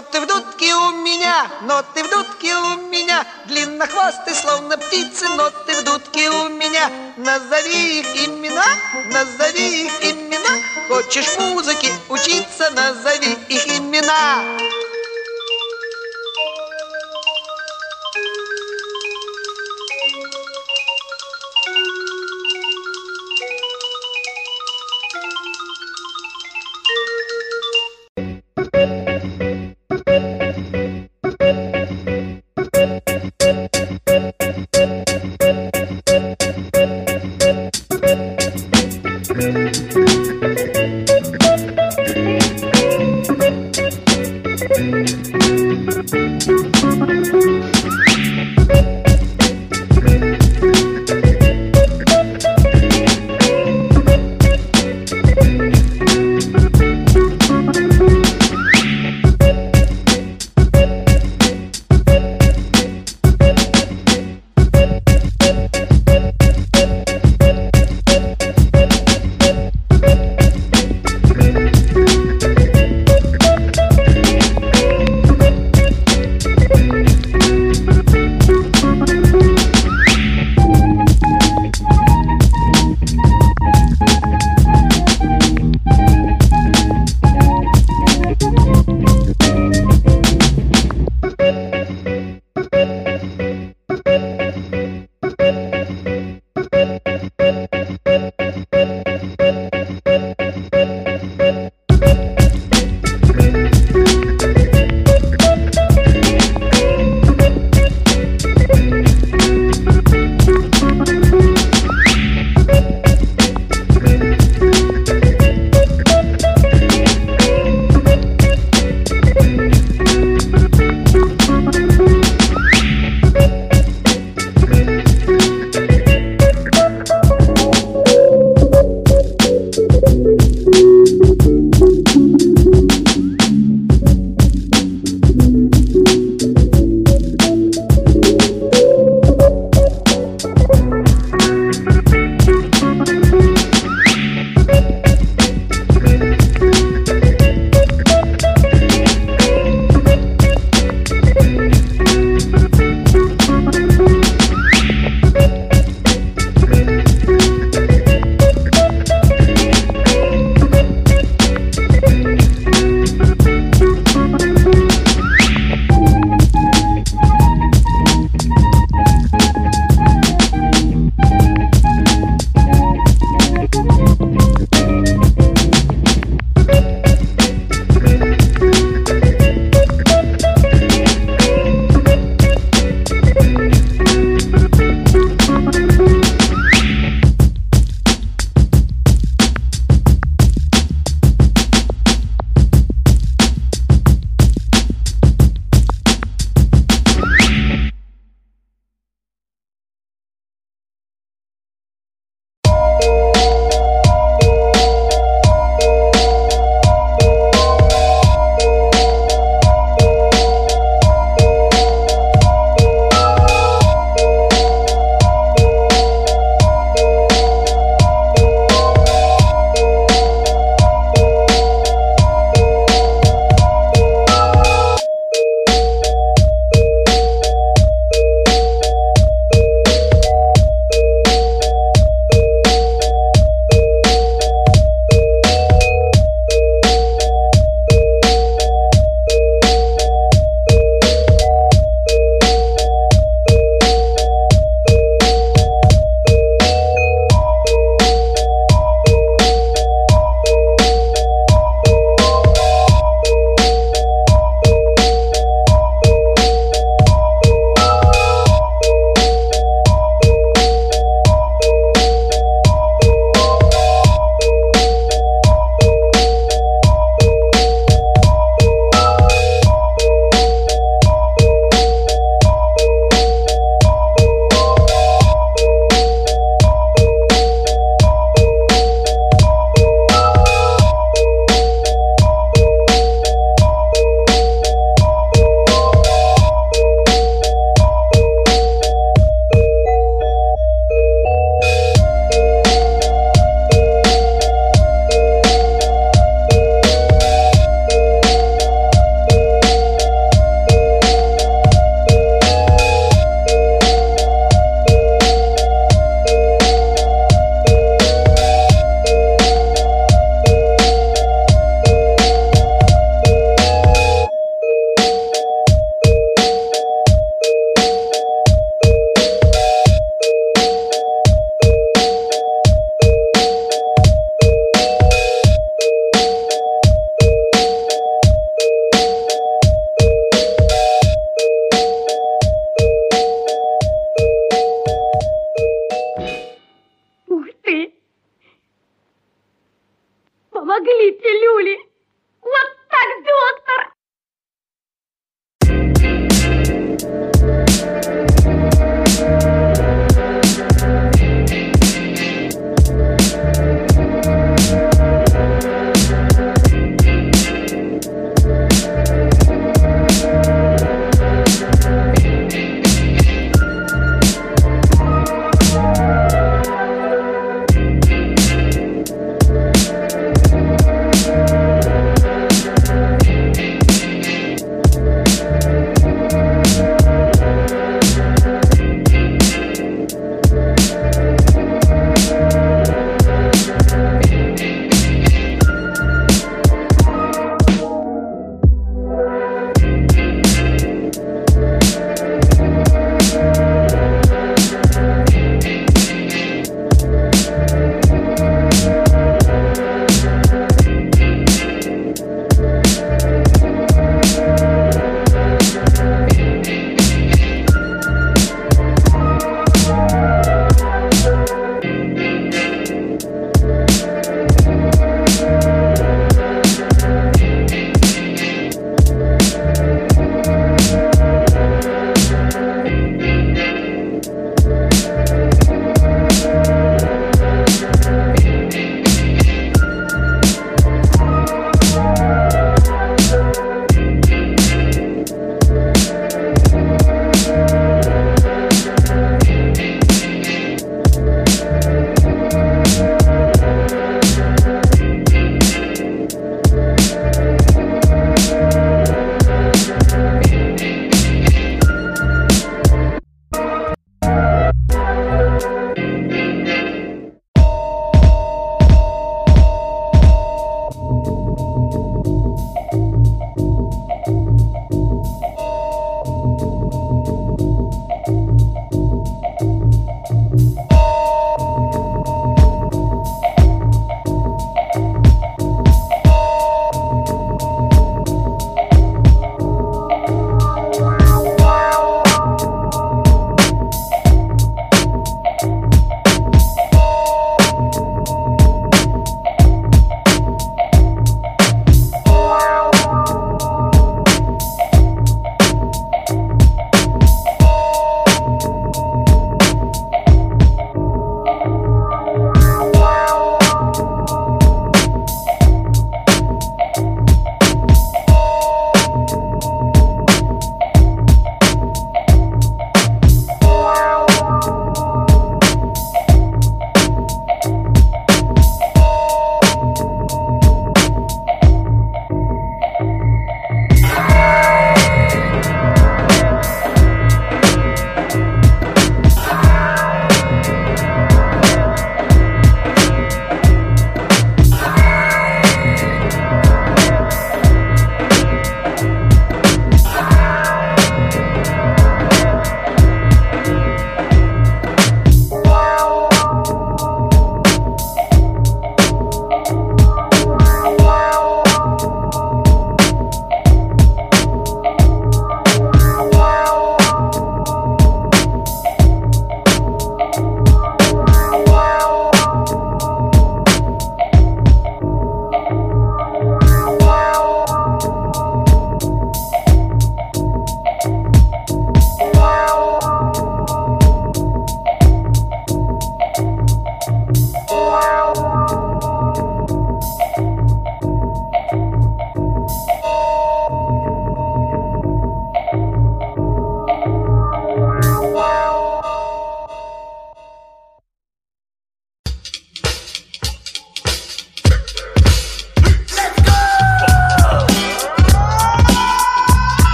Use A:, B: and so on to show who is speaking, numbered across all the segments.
A: Ноты в дудке у меня, ноты в дудке у меня, Длиннохвостый, словно птицы, ноты в дудке у меня. Назови их имена, назови их имена. Хочешь музыке учиться, назови их имена.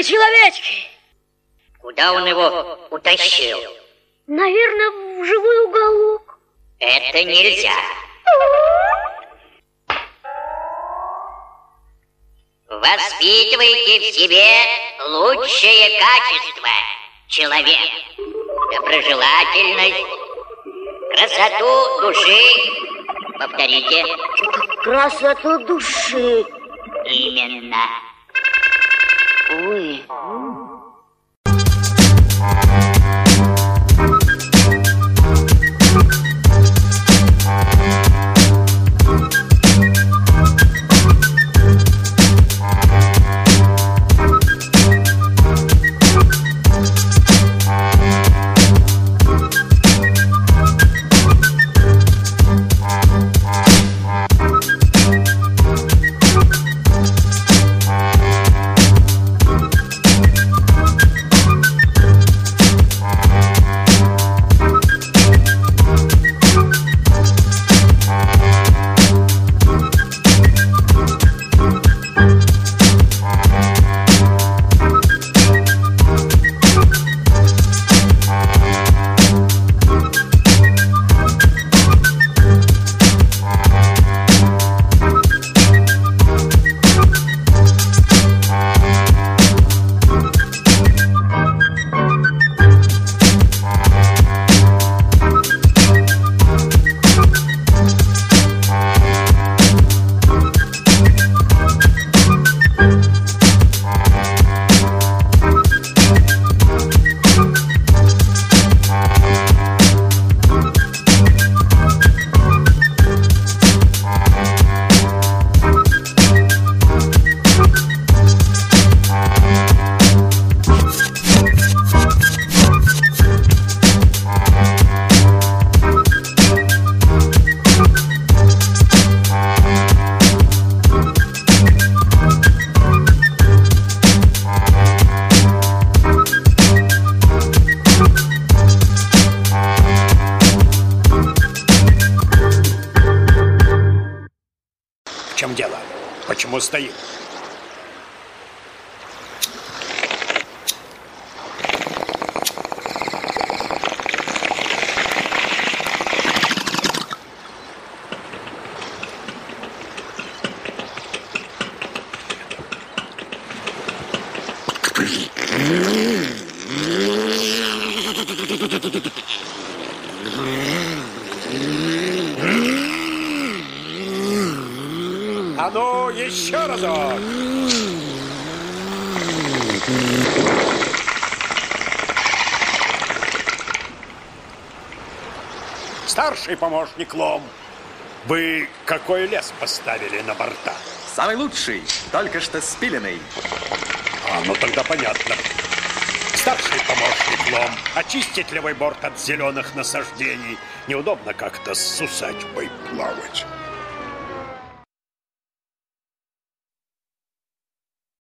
B: Человечки.
C: Куда он его утащил?
B: Наверное, в живой уголок.
C: Это нельзя. Воспитывайте в себе лучшее качество человек. Доброжелательность, красоту души. Повторите.
B: Красоту души.
C: Именно.
D: うん еще разок! Старший помощник Лом, вы какой лес поставили на борта?
E: Самый лучший, только что спиленный.
D: А, ну тогда понятно. Старший помощник Лом, очистить левый борт от зеленых насаждений. Неудобно как-то с усадьбой плавать.